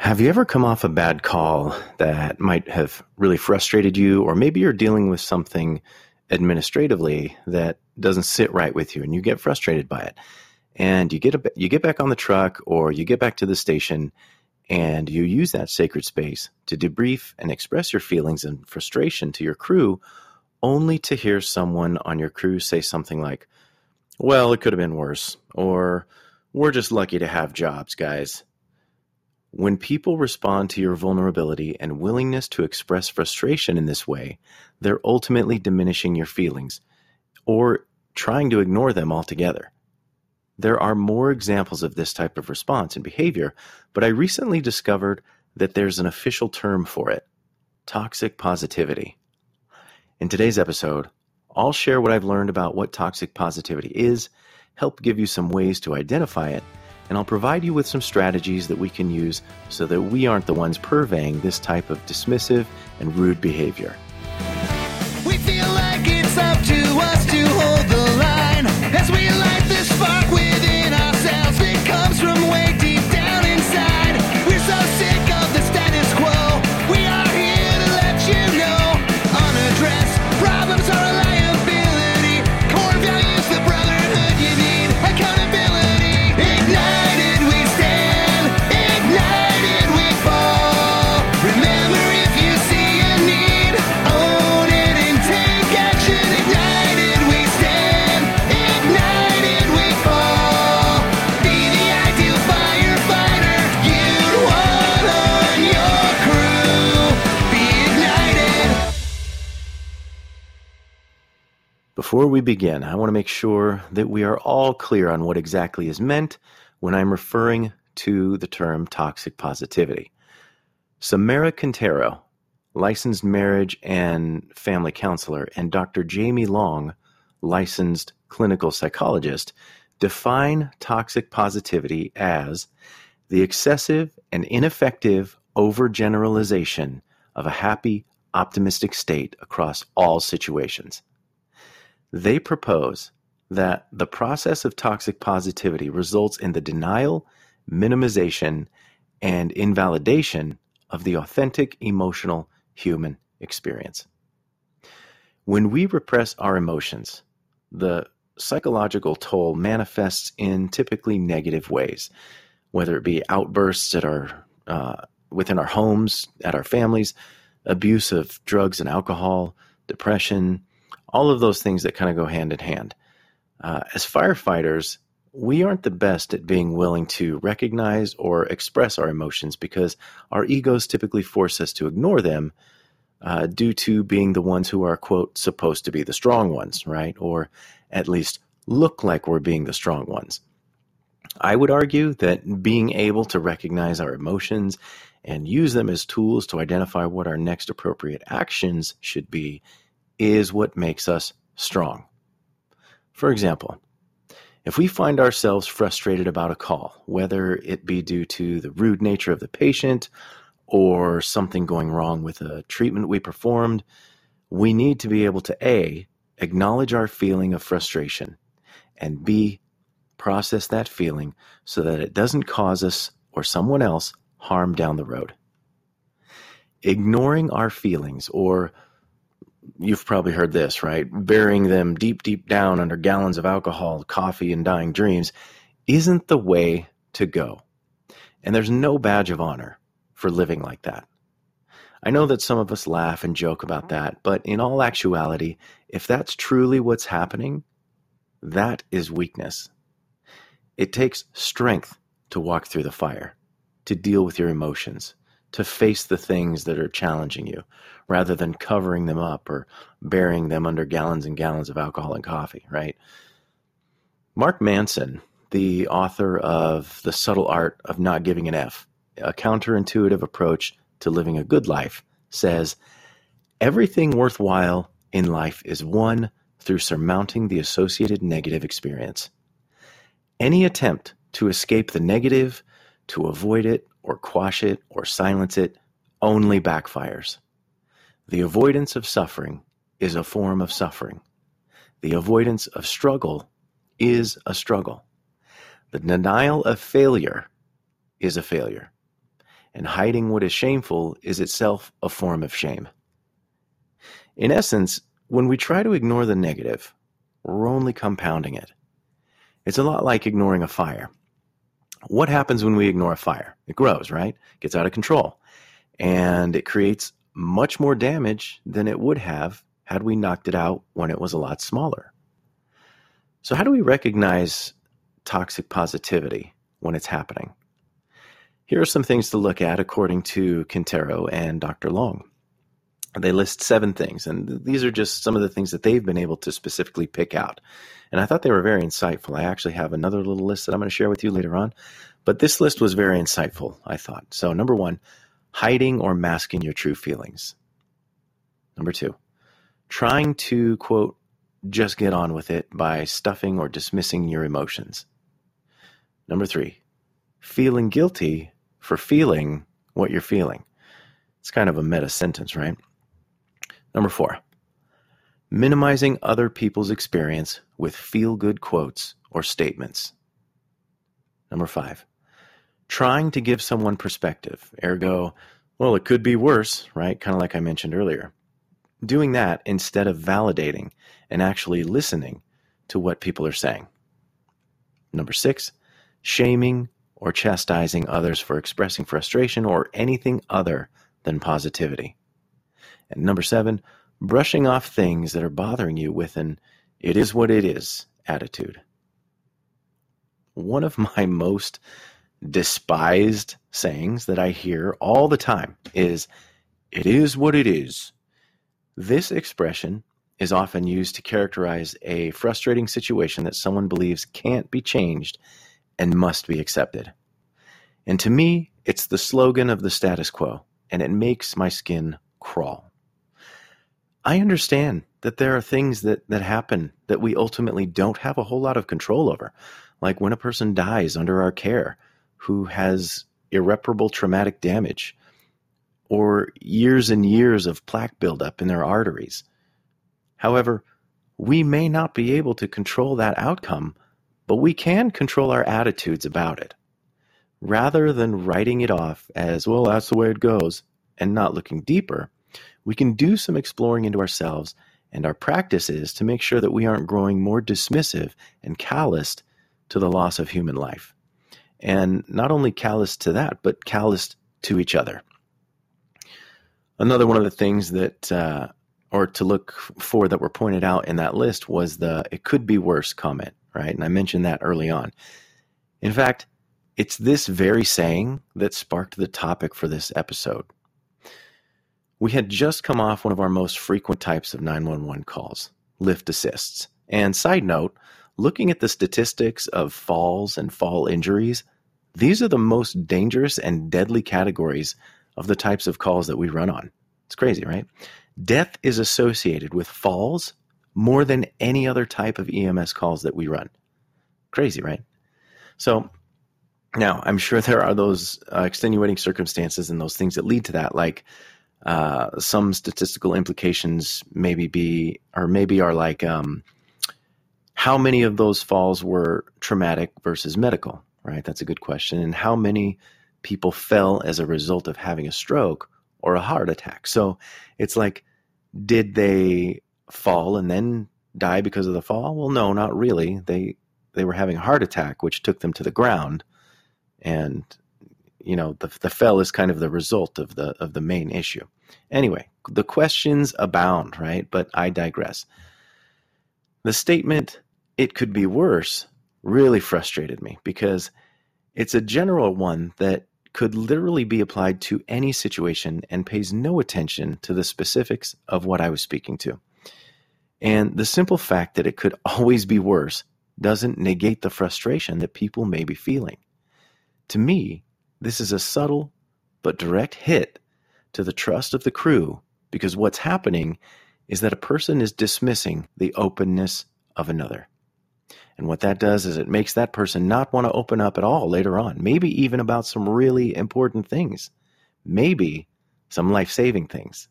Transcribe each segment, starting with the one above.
Have you ever come off a bad call that might have really frustrated you, or maybe you're dealing with something administratively that doesn't sit right with you and you get frustrated by it? And you get a, you get back on the truck or you get back to the station and you use that sacred space to debrief and express your feelings and frustration to your crew only to hear someone on your crew say something like, "Well, it could have been worse," or "We're just lucky to have jobs, guys." When people respond to your vulnerability and willingness to express frustration in this way, they're ultimately diminishing your feelings or trying to ignore them altogether. There are more examples of this type of response and behavior, but I recently discovered that there's an official term for it toxic positivity. In today's episode, I'll share what I've learned about what toxic positivity is, help give you some ways to identify it, and I'll provide you with some strategies that we can use so that we aren't the ones purveying this type of dismissive and rude behavior. Before we begin, I want to make sure that we are all clear on what exactly is meant when I'm referring to the term toxic positivity. Samara Quintero, licensed marriage and family counselor, and Dr. Jamie Long, licensed clinical psychologist, define toxic positivity as the excessive and ineffective overgeneralization of a happy, optimistic state across all situations. They propose that the process of toxic positivity results in the denial, minimization, and invalidation of the authentic emotional human experience. When we repress our emotions, the psychological toll manifests in typically negative ways, whether it be outbursts at our uh, within our homes, at our families, abuse of drugs and alcohol, depression, all of those things that kind of go hand in hand. Uh, as firefighters, we aren't the best at being willing to recognize or express our emotions because our egos typically force us to ignore them uh, due to being the ones who are, quote, supposed to be the strong ones, right? Or at least look like we're being the strong ones. I would argue that being able to recognize our emotions and use them as tools to identify what our next appropriate actions should be is what makes us strong. For example, if we find ourselves frustrated about a call, whether it be due to the rude nature of the patient or something going wrong with a treatment we performed, we need to be able to A, acknowledge our feeling of frustration, and B, process that feeling so that it doesn't cause us or someone else harm down the road. Ignoring our feelings or you've probably heard this, right? Burying them deep, deep down under gallons of alcohol, coffee, and dying dreams isn't the way to go. And there's no badge of honor for living like that. I know that some of us laugh and joke about that, but in all actuality, if that's truly what's happening, that is weakness. It takes strength to walk through the fire, to deal with your emotions, to face the things that are challenging you rather than covering them up or burying them under gallons and gallons of alcohol and coffee, right? Mark Manson, the author of The Subtle Art of Not Giving an F, a counterintuitive approach to living a good life, says everything worthwhile in life is won through surmounting the associated negative experience. Any attempt to escape the negative, to avoid it, or quash it or silence it only backfires. The avoidance of suffering is a form of suffering. The avoidance of struggle is a struggle. The denial of failure is a failure. and hiding what is shameful is itself a form of shame. In essence, when we try to ignore the negative, we're only compounding it. It's a lot like ignoring a fire. What happens when we ignore a fire? It grows, right? It gets out of control. And it creates much more damage than it would have had we knocked it out when it was a lot smaller. So, how do we recognize toxic positivity when it's happening? Here are some things to look at according to Quintero and Dr. Long. They list seven things, and these are just some of the things that they've been able to specifically pick out. And I thought they were very insightful. I actually have another little list that I'm going to share with you later on, but this list was very insightful, I thought. So, number one, hiding or masking your true feelings. Number two, trying to, quote, just get on with it by stuffing or dismissing your emotions. Number three, feeling guilty for feeling what you're feeling. It's kind of a meta sentence, right? Number four, minimizing other people's experience with feel good quotes or statements. Number five, trying to give someone perspective, ergo, well, it could be worse, right? Kind of like I mentioned earlier. Doing that instead of validating and actually listening to what people are saying. Number six, shaming or chastising others for expressing frustration or anything other than positivity. And number seven, brushing off things that are bothering you with an it is what it is attitude. One of my most despised sayings that I hear all the time is, it is what it is. This expression is often used to characterize a frustrating situation that someone believes can't be changed and must be accepted. And to me, it's the slogan of the status quo, and it makes my skin crawl. I understand that there are things that, that happen that we ultimately don't have a whole lot of control over, like when a person dies under our care who has irreparable traumatic damage, or years and years of plaque buildup in their arteries. However, we may not be able to control that outcome, but we can control our attitudes about it. Rather than writing it off as, well, that's the way it goes, and not looking deeper, we can do some exploring into ourselves and our practices to make sure that we aren't growing more dismissive and calloused to the loss of human life. And not only calloused to that, but calloused to each other. Another one of the things that, uh, or to look for that were pointed out in that list was the it could be worse comment, right? And I mentioned that early on. In fact, it's this very saying that sparked the topic for this episode. We had just come off one of our most frequent types of 911 calls, lift assists. And side note, looking at the statistics of falls and fall injuries, these are the most dangerous and deadly categories of the types of calls that we run on. It's crazy, right? Death is associated with falls more than any other type of EMS calls that we run. Crazy, right? So now I'm sure there are those uh, extenuating circumstances and those things that lead to that, like uh, some statistical implications maybe be or maybe are like um, how many of those falls were traumatic versus medical, right? That's a good question. And how many people fell as a result of having a stroke or a heart attack? So it's like, did they fall and then die because of the fall? Well, no, not really. They they were having a heart attack, which took them to the ground, and you know the the fell is kind of the result of the of the main issue. Anyway, the questions abound, right? But I digress. The statement "it could be worse" really frustrated me because it's a general one that could literally be applied to any situation and pays no attention to the specifics of what I was speaking to. And the simple fact that it could always be worse doesn't negate the frustration that people may be feeling. To me, this is a subtle but direct hit to the trust of the crew because what's happening is that a person is dismissing the openness of another. And what that does is it makes that person not want to open up at all later on, maybe even about some really important things, maybe some life saving things.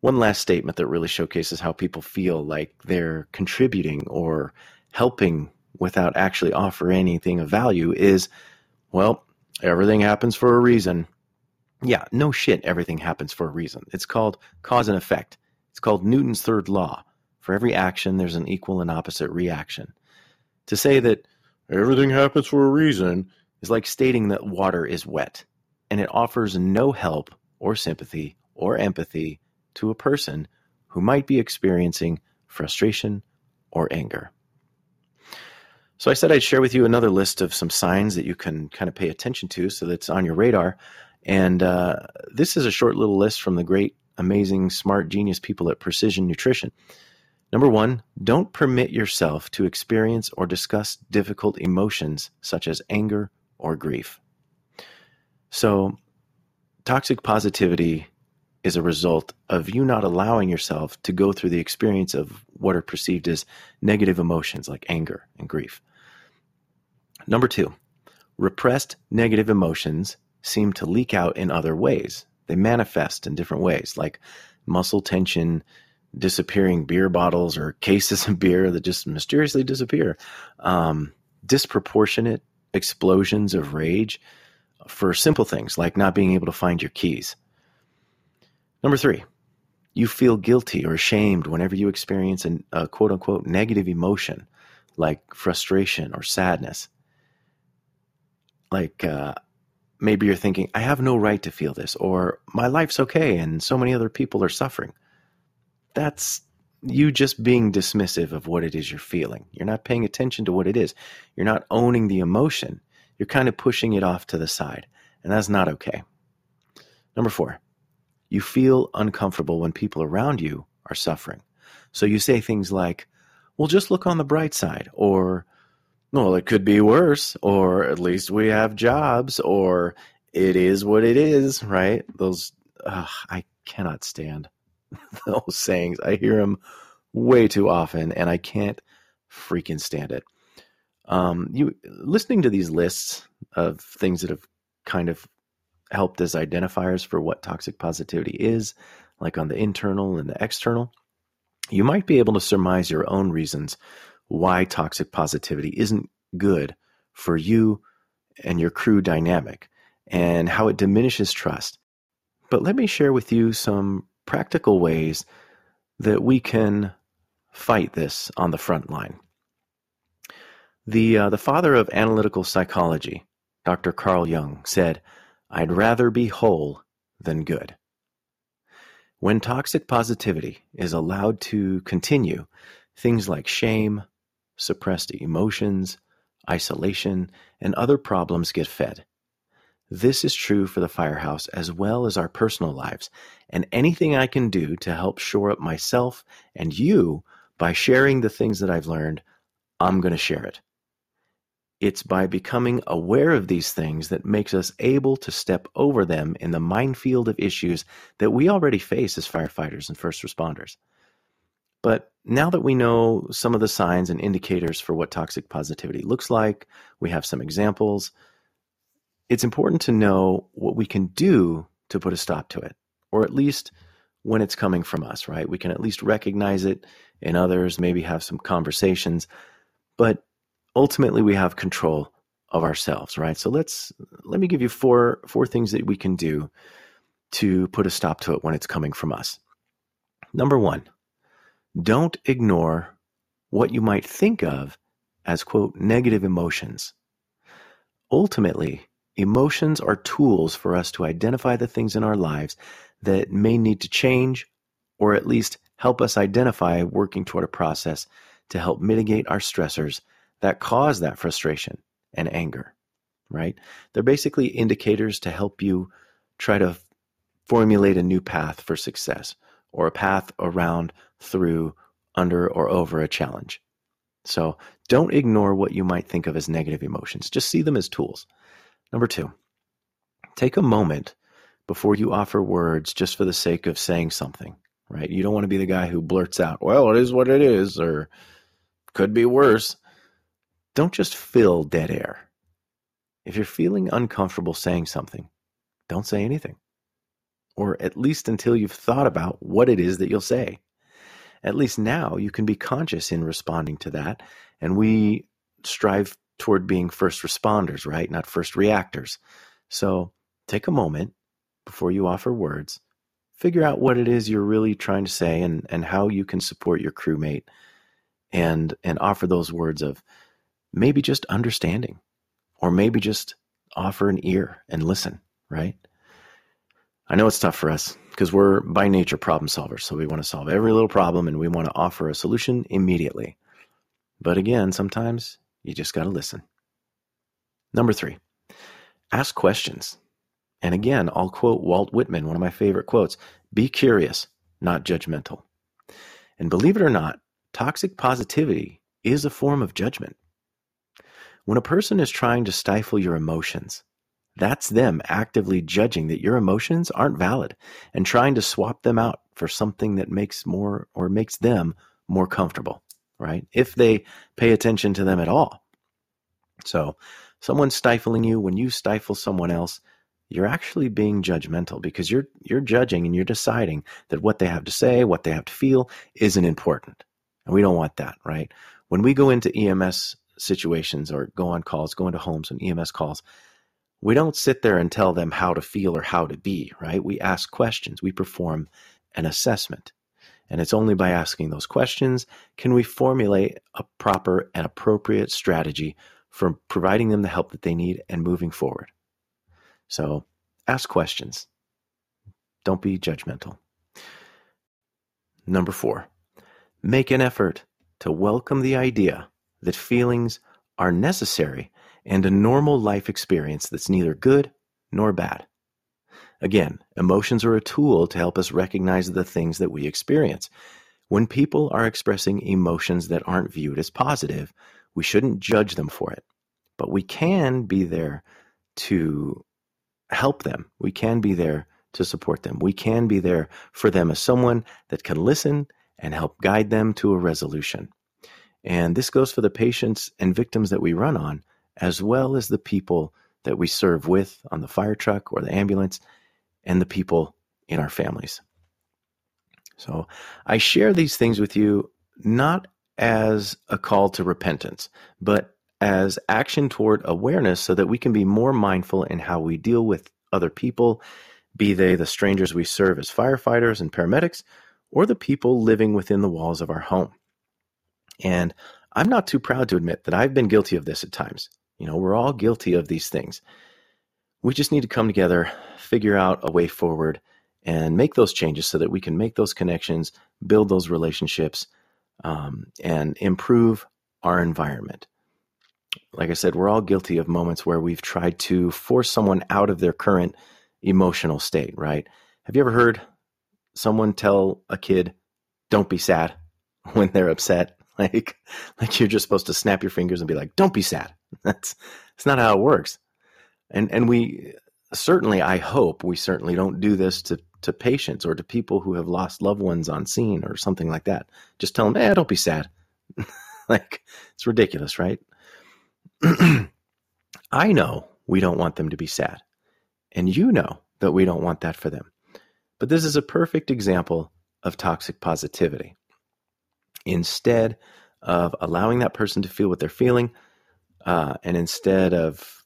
One last statement that really showcases how people feel like they're contributing or helping without actually offering anything of value is well, everything happens for a reason. Yeah, no shit, everything happens for a reason. It's called cause and effect. It's called Newton's third law. For every action, there's an equal and opposite reaction. To say that everything happens for a reason is like stating that water is wet, and it offers no help or sympathy or empathy to a person who might be experiencing frustration or anger. So I said I'd share with you another list of some signs that you can kind of pay attention to so that's on your radar. And uh, this is a short little list from the great, amazing, smart, genius people at Precision Nutrition. Number one, don't permit yourself to experience or discuss difficult emotions such as anger or grief. So, toxic positivity is a result of you not allowing yourself to go through the experience of what are perceived as negative emotions like anger and grief. Number two, repressed negative emotions seem to leak out in other ways. They manifest in different ways, like muscle tension, disappearing beer bottles or cases of beer that just mysteriously disappear, um, disproportionate explosions of rage for simple things like not being able to find your keys. Number three, you feel guilty or ashamed whenever you experience a quote unquote negative emotion like frustration or sadness like uh, maybe you're thinking, I have no right to feel this, or my life's okay and so many other people are suffering. That's you just being dismissive of what it is you're feeling. You're not paying attention to what it is. You're not owning the emotion. You're kind of pushing it off to the side, and that's not okay. Number four, you feel uncomfortable when people around you are suffering. So you say things like, well, just look on the bright side, or well, it could be worse, or at least we have jobs, or it is what it is, right? Those, I cannot stand those sayings. I hear them way too often, and I can't freaking stand it. Um, you listening to these lists of things that have kind of helped as identifiers for what toxic positivity is, like on the internal and the external, you might be able to surmise your own reasons why toxic positivity isn't good for you and your crew dynamic and how it diminishes trust. But let me share with you some practical ways that we can fight this on the front line. The, uh, the father of analytical psychology, Dr. Carl Jung, said, I'd rather be whole than good. When toxic positivity is allowed to continue, things like shame, suppressed emotions, isolation, and other problems get fed. This is true for the firehouse as well as our personal lives, and anything I can do to help shore up myself and you by sharing the things that I've learned, I'm going to share it. It's by becoming aware of these things that makes us able to step over them in the minefield of issues that we already face as firefighters and first responders. But now that we know some of the signs and indicators for what toxic positivity looks like, we have some examples, it's important to know what we can do to put a stop to it, or at least when it's coming from us, right? We can at least recognize it in others, maybe have some conversations, but ultimately we have control of ourselves, right? So let's let me give you four four things that we can do to put a stop to it when it's coming from us. Number 1, don't ignore what you might think of as, quote, negative emotions. Ultimately, emotions are tools for us to identify the things in our lives that may need to change or at least help us identify working toward a process to help mitigate our stressors that cause that frustration and anger, right? They're basically indicators to help you try to formulate a new path for success or a path around, through, under, or over a challenge. So don't ignore what you might think of as negative emotions. Just see them as tools. Number two, take a moment before you offer words just for the sake of saying something, right? You don't want to be the guy who blurts out, well, it is what it is, or could be worse. Don't just fill dead air. If you're feeling uncomfortable saying something, don't say anything or at least until you've thought about what it is that you'll say. At least now you can be conscious in responding to that. And we strive toward being first responders, right? Not first reactors. So take a moment before you offer words, figure out what it is you're really trying to say and, and how you can support your crewmate and and offer those words of maybe just understanding or maybe just offer an ear and listen, right? I know it's tough for us because we're by nature problem solvers. So we want to solve every little problem and we want to offer a solution immediately. But again, sometimes you just got to listen. Number three, ask questions. And again, I'll quote Walt Whitman, one of my favorite quotes be curious, not judgmental. And believe it or not, toxic positivity is a form of judgment. When a person is trying to stifle your emotions, that's them actively judging that your emotions aren't valid and trying to swap them out for something that makes more or makes them more comfortable, right? If they pay attention to them at all. So, someone stifling you when you stifle someone else, you're actually being judgmental because you're you're judging and you're deciding that what they have to say, what they have to feel isn't important. And we don't want that, right? When we go into EMS situations or go on calls, go into homes and EMS calls, we don't sit there and tell them how to feel or how to be, right? We ask questions, we perform an assessment. And it's only by asking those questions can we formulate a proper and appropriate strategy for providing them the help that they need and moving forward. So ask questions. Don't be judgmental. Number four, make an effort to welcome the idea that feelings are necessary and a normal life experience that's neither good nor bad. Again, emotions are a tool to help us recognize the things that we experience. When people are expressing emotions that aren't viewed as positive, we shouldn't judge them for it. But we can be there to help them. We can be there to support them. We can be there for them as someone that can listen and help guide them to a resolution. And this goes for the patients and victims that we run on as well as the people that we serve with on the fire truck or the ambulance and the people in our families. So I share these things with you not as a call to repentance, but as action toward awareness so that we can be more mindful in how we deal with other people, be they the strangers we serve as firefighters and paramedics, or the people living within the walls of our home. And I'm not too proud to admit that I've been guilty of this at times. You know, we're all guilty of these things. We just need to come together, figure out a way forward, and make those changes so that we can make those connections, build those relationships, um, and improve our environment. Like I said, we're all guilty of moments where we've tried to force someone out of their current emotional state, right? Have you ever heard someone tell a kid, don't be sad when they're upset? Like, like you're just supposed to snap your fingers and be like, "Don't be sad." That's it's not how it works. And and we certainly, I hope, we certainly don't do this to to patients or to people who have lost loved ones on scene or something like that. Just tell them, "Eh, don't be sad." like it's ridiculous, right? I know we don't want them to be sad, and you know that we don't want that for them. But this is a perfect example of toxic positivity instead of allowing that person to feel what they're feeling, uh, and instead of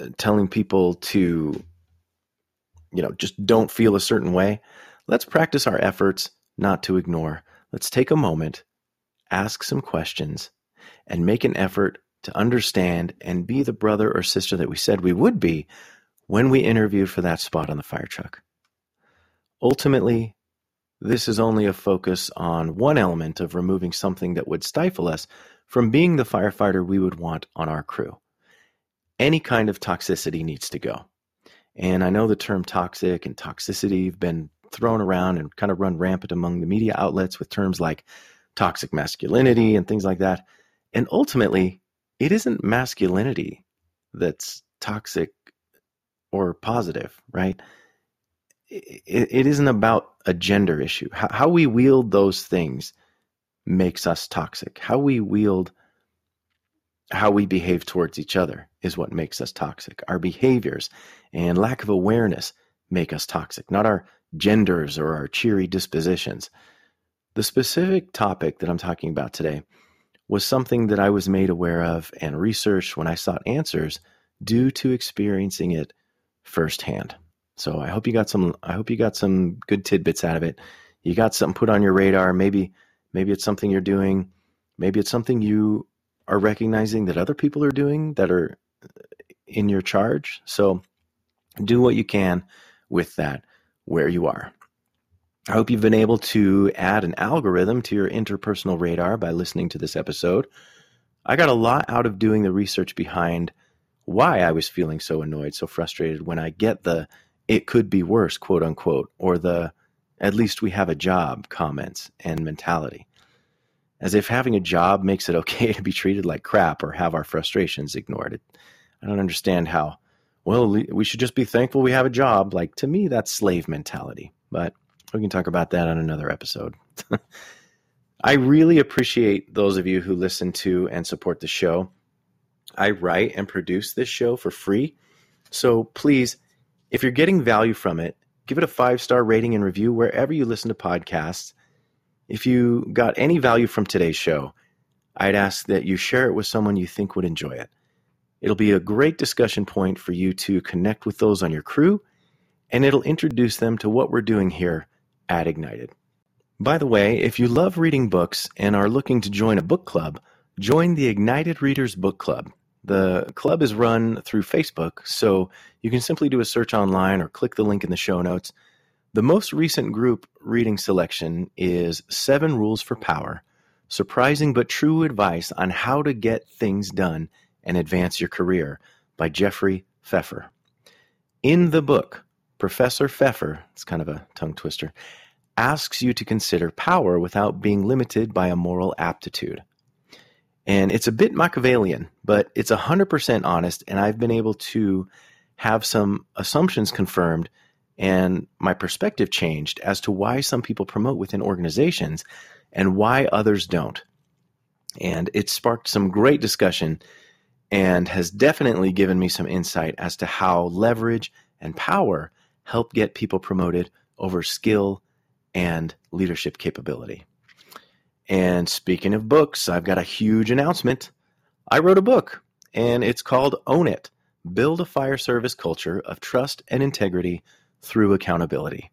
uh, telling people to, you know, just don't feel a certain way, let's practice our efforts not to ignore. Let's take a moment, ask some questions, and make an effort to understand and be the brother or sister that we said we would be when we interviewed for that spot on the fire truck. Ultimately, this is only a focus on one element of removing something that would stifle us from being the firefighter we would want on our crew. Any kind of toxicity needs to go. And I know the term toxic and toxicity have been thrown around and kind of run rampant among the media outlets with terms like toxic masculinity and things like that. And ultimately, it isn't masculinity that's toxic or positive, right? it, it isn't about a gender issue. How, how we wield those things makes us toxic. How we wield how we behave towards each other is what makes us toxic. Our behaviors and lack of awareness make us toxic, not our genders or our cheery dispositions. The specific topic that I'm talking about today was something that I was made aware of and researched when I sought answers due to experiencing it firsthand. So I hope you got some I hope you got some good tidbits out of it. You got something put on your radar. Maybe maybe it's something you're doing. Maybe it's something you are recognizing that other people are doing that are uh, in your charge. So do what you can with that where you are. I hope you've been able to add an algorithm to your interpersonal radar by listening to this episode. I got a lot out of doing the research behind why I was feeling so annoyed, so frustrated when I get the it could be worse, quote unquote, or the at least we have a job comments and mentality. As if having a job makes it okay to be treated like crap or have our frustrations ignored. I don't understand how, well, we should just be thankful we have a job. Like, to me, that's slave mentality. But we can talk about that on another episode. I really appreciate those of you who listen to and support the show. I write and produce this show for free. So please, if you're getting value from it, give it a five star rating and review wherever you listen to podcasts. If you got any value from today's show, I'd ask that you share it with someone you think would enjoy it. It'll be a great discussion point for you to connect with those on your crew, and it'll introduce them to what we're doing here at Ignited. By the way, if you love reading books and are looking to join a book club, join the Ignited Readers Book Club. The club is run through Facebook, so you can simply do a search online or click the link in the show notes. The most recent group reading selection is Seven Rules for Power Surprising but True Advice on How to Get Things Done and Advance Your Career by Jeffrey Pfeffer. In the book, Professor Pfeffer, it's kind of a tongue twister, asks you to consider power without being limited by a moral aptitude. And it's a bit Machiavellian, but it's 100% honest, and I've been able to have some assumptions confirmed and my perspective changed as to why some people promote within organizations and why others don't. And it sparked some great discussion and has definitely given me some insight as to how leverage and power help get people promoted over skill and leadership capability. And speaking of books, I've got a huge announcement. I wrote a book, and it's called Own It Build a Fire Service Culture of Trust and Integrity Through Accountability.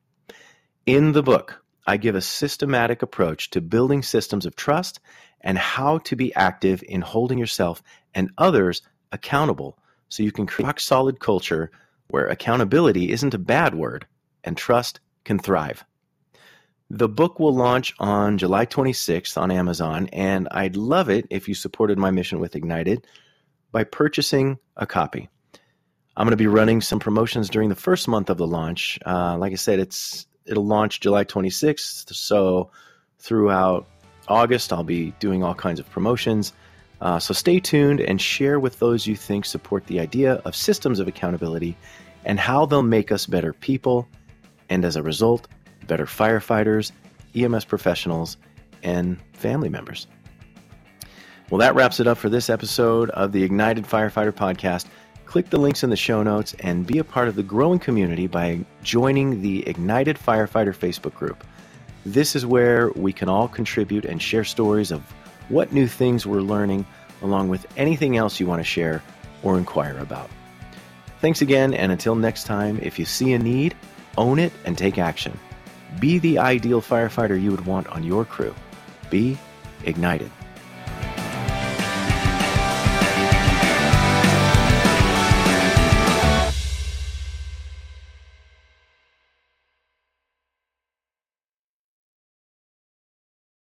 In the book, I give a systematic approach to building systems of trust and how to be active in holding yourself and others accountable so you can create a solid culture where accountability isn't a bad word and trust can thrive. The book will launch on July 26th on Amazon, and I'd love it if you supported my mission with Ignited by purchasing a copy. I'm going to be running some promotions during the first month of the launch. Uh, like I said, it's it'll launch July 26th, so throughout August, I'll be doing all kinds of promotions. Uh, so stay tuned and share with those you think support the idea of systems of accountability and how they'll make us better people, and as a result, better firefighters, EMS professionals, and family members. Well, that wraps it up for this episode of the Ignited Firefighter Podcast. Click the links in the show notes and be a part of the growing community by joining the Ignited Firefighter Facebook group. This is where we can all contribute and share stories of what new things we're learning, along with anything else you want to share or inquire about. Thanks again, and until next time, if you see a need, own it and take action. Be the ideal firefighter you would want on your crew. Be ignited.